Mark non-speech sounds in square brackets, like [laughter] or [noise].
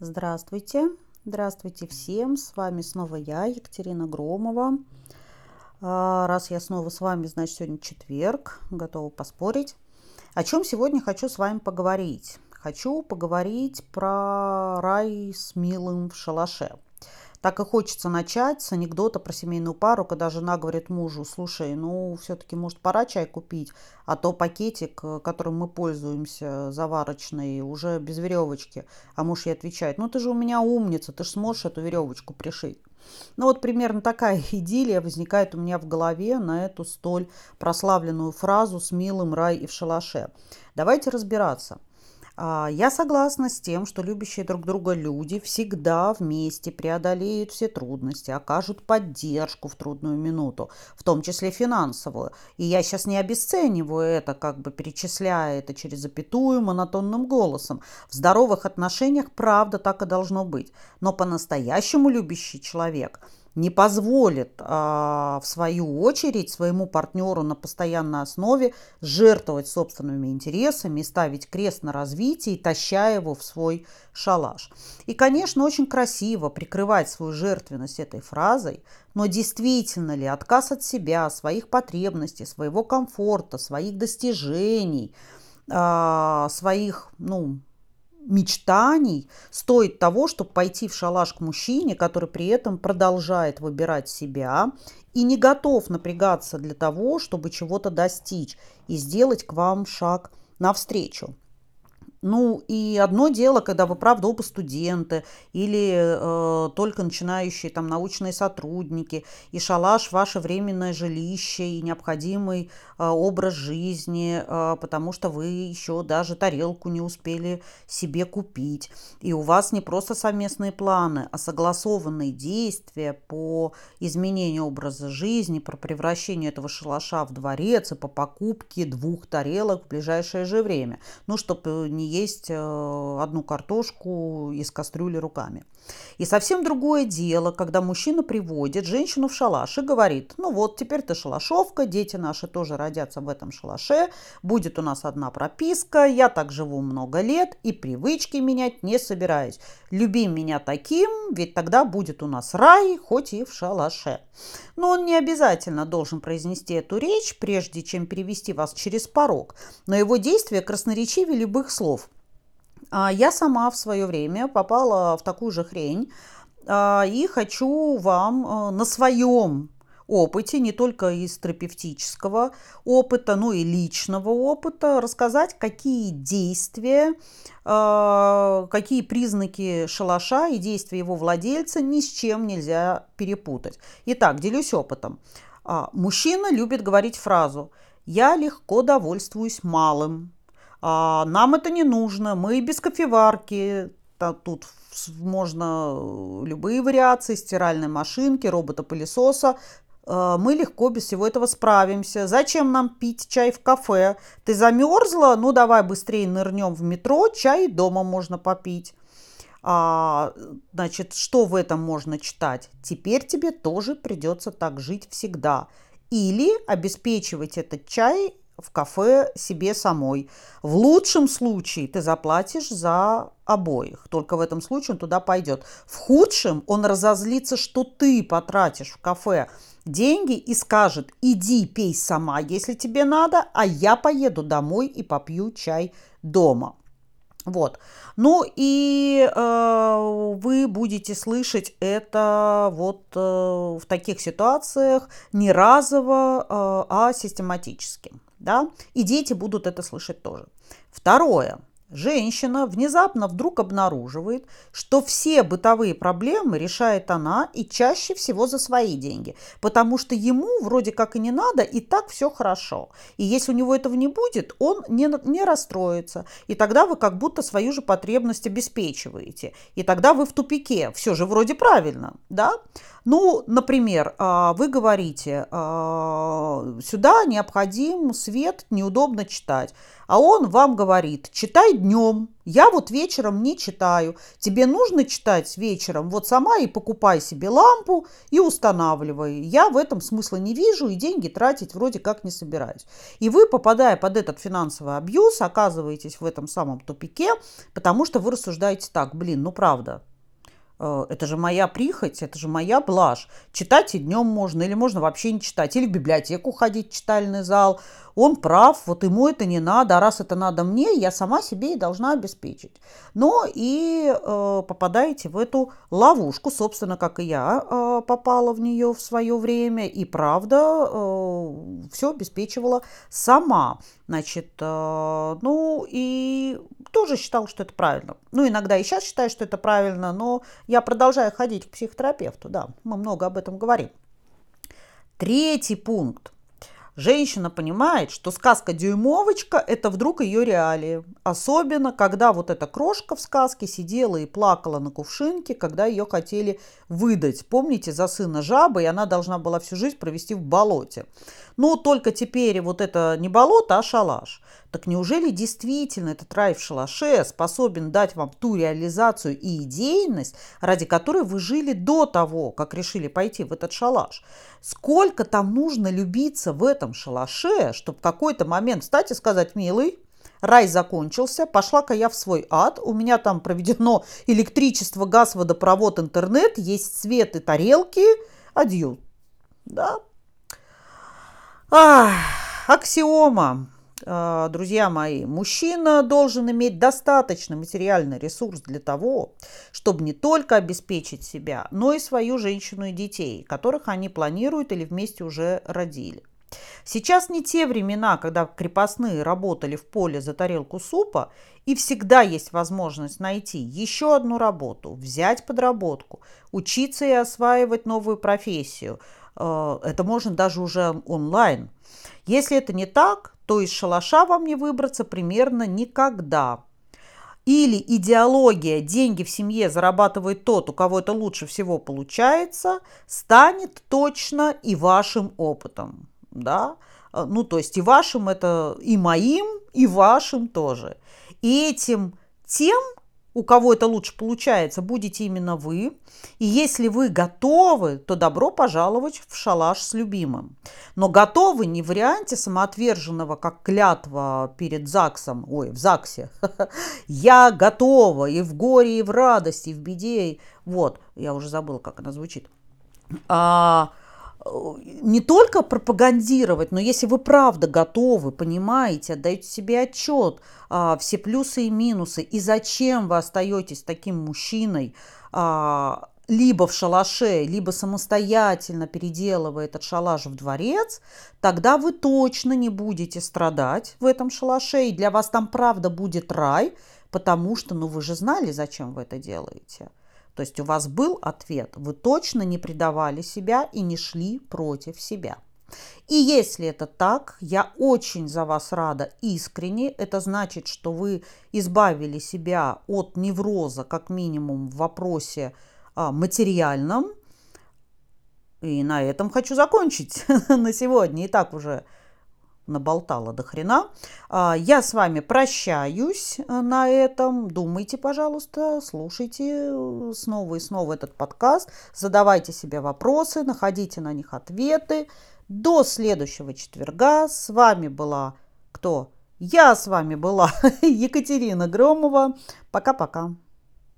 Здравствуйте, здравствуйте всем, с вами снова я, Екатерина Громова. А, раз я снова с вами, значит, сегодня четверг, готова поспорить. О чем сегодня хочу с вами поговорить? Хочу поговорить про рай с милым в шалаше. Так и хочется начать с анекдота про семейную пару, когда жена говорит мужу, слушай, ну все-таки может пора чай купить, а то пакетик, э, которым мы пользуемся, заварочный, уже без веревочки. А муж ей отвечает, ну ты же у меня умница, ты же сможешь эту веревочку пришить. Ну вот примерно такая [laughs] идиллия возникает у меня в голове на эту столь прославленную фразу «с милым рай и в шалаше». Давайте разбираться. А, я согласна с тем, что любящие друг друга люди всегда вместе преодолеют все трудности, окажут поддержку в трудную минуту, в том числе финансовую. И я сейчас не обесцениваю это, как бы перечисляя это через запятую монотонным голосом. В здоровых отношениях правда так и должно быть. Но по-настоящему любящий человек – не позволит а, в свою очередь своему партнеру на постоянной основе жертвовать собственными интересами, ставить крест на развитии, таща его в свой шалаш. И, конечно, очень красиво прикрывать свою жертвенность этой фразой, но действительно ли отказ от себя, своих потребностей, своего комфорта, своих достижений, а, своих, ну, мечтаний стоит того, чтобы пойти в шалаш к мужчине, который при этом продолжает выбирать себя и не готов напрягаться для того, чтобы чего-то достичь и сделать к вам шаг навстречу. Ну, и одно дело, когда вы, правда, оба студенты или э, только начинающие там научные сотрудники, и шалаш – ваше временное жилище и необходимый э, образ жизни, э, потому что вы еще даже тарелку не успели себе купить. И у вас не просто совместные планы, а согласованные действия по изменению образа жизни, по превращению этого шалаша в дворец и по покупке двух тарелок в ближайшее же время. Ну, чтобы не есть э, одну картошку из кастрюли руками. И совсем другое дело, когда мужчина приводит женщину в шалаш и говорит, ну вот, теперь ты шалашовка, дети наши тоже родятся в этом шалаше, будет у нас одна прописка, я так живу много лет и привычки менять не собираюсь. Люби меня таким, ведь тогда будет у нас рай, хоть и в шалаше. Но он не обязательно должен произнести эту речь, прежде чем перевести вас через порог, но его действия красноречивее любых слов. А я сама в свое время попала в такую же хрень а, и хочу вам э, на своем опыте, не только из терапевтического опыта, но и личного опыта, рассказать, какие действия, а, какие признаки шалаша и действия его владельца ни с чем нельзя перепутать. Итак, делюсь опытом. Мужчина любит говорить фразу «Я легко довольствуюсь малым». А, нам это не нужно, мы без кофеварки, тут можно любые вариации, стиральной машинки, робота-пылесоса, а, мы легко без всего этого справимся. Зачем нам пить чай в кафе? Ты замерзла? Ну, давай быстрее нырнем в метро, чай дома можно попить. А, значит, что в этом можно читать? Теперь тебе тоже придется так жить всегда. Или обеспечивать этот чай в кафе себе самой. В лучшем случае ты заплатишь за обоих. Только в этом случае он туда пойдет. В худшем он разозлится, что ты потратишь в кафе деньги и скажет, иди пей сама, если тебе надо, а я поеду домой и попью чай дома. Вот. Ну и э, вы будете слышать это вот э, в таких ситуациях не разово, э, а систематически да, и дети будут это слышать тоже. Второе. Женщина внезапно вдруг обнаруживает, что все бытовые проблемы решает она и чаще всего за свои деньги, потому что ему вроде как и не надо, и так все хорошо. И если у него этого не будет, он не, не расстроится. И тогда вы как будто свою же потребность обеспечиваете. И тогда вы в тупике. Все же вроде правильно, да? Ну, например, а, вы говорите, а, сюда необходим свет, неудобно читать. а он вам говорит, читай днем, я вот вечером не читаю. Тебе нужно читать вечером, вот сама и покупай себе лампу и устанавливай. Я в этом смысла не вижу и деньги тратить вроде как не собираюсь. И вы, попадая под этот финансовый абьюз, оказываетесь в этом самом тупике, потому что вы рассуждаете так, блин, ну правда, это же моя прихоть, это же моя блажь. Читать и днем можно, или можно вообще не читать, или в библиотеку ходить, читальный зал. Он прав, вот ему это не надо, а раз это надо мне, я сама себе и должна обеспечить. Но и э, попадаете в эту ловушку, собственно, как и я э, попала в нее в свое время, и правда э, все обеспечивала сама. Значит, э, ну и тоже считал, что это правильно. Ну, иногда и сейчас считаю, что это правильно, но я продолжаю ходить к психотерапевту, да, мы много об этом говорим. Третий пункт. Женщина понимает, что сказка «Дюймовочка» – это вдруг ее реалии. Особенно, когда вот эта крошка в сказке сидела и плакала на кувшинке, когда ее хотели выдать. Помните, за сына жабы, и она должна была всю жизнь провести в болоте. Но только теперь вот это не болото, а шалаш. Так неужели действительно этот рай в шалаше способен дать вам ту реализацию и идейность, ради которой вы жили до того, как решили пойти в этот шалаш? Сколько там нужно любиться в этом шалаше, чтобы в какой-то момент встать и сказать, милый, рай закончился, пошла-ка я в свой ад, у меня там проведено электричество, газ, водопровод, интернет, есть свет и тарелки, адью. Да? Ах, аксиома. А, друзья мои, мужчина должен иметь достаточно материальный ресурс для того, чтобы не только обеспечить себя, но и свою женщину и детей, которых они планируют или вместе уже родили. Сейчас не те времена, когда крепостные работали в поле за тарелку супа, и всегда есть возможность найти еще одну работу, взять подработку, учиться и осваивать новую профессию. Э, это можно даже уже онлайн. Если это не так, то из шалаша вам не выбраться примерно никогда. Или идеология «деньги в семье зарабатывает тот, у кого это лучше всего получается», станет точно и вашим опытом. Да? А, ну, то есть и вашим это, и моим, и вашим тоже. И этим тем у кого это лучше получается, будете именно вы. И если вы готовы, то добро пожаловать в шалаш с любимым. Но готовы не в варианте самоотверженного, как клятва перед ЗАГСом, ой, в ЗАГСе. [laughs] Я готова и в горе, и в радости, и в беде. Вот, я уже забыла, как она звучит. А, не только пропагандировать, но если вы правда готовы, понимаете, отдаете себе отчет, а, все плюсы и минусы, и зачем вы остаетесь таким мужчиной, а, либо в шалаше, либо самостоятельно переделывая этот шалаш в дворец, тогда вы точно не будете страдать в этом шалаше, и для вас там правда будет рай, потому что, ну вы же знали, зачем вы это делаете. То есть у вас был ответ, вы точно не предавали себя и не шли против себя. И если это так, я очень за вас рада искренне. Это значит, что вы избавили себя от невроза, как минимум, в вопросе а, материальном. И на этом хочу закончить [laughs] на сегодня. И так уже наболтала до хрена. А, я с вами прощаюсь э, на этом. Думайте, пожалуйста, слушайте э, снова и снова этот подкаст. Задавайте себе вопросы, находите на них ответы. До следующего четверга. С вами была кто? Я с вами была [laughs] Екатерина Громова. Пока-пока.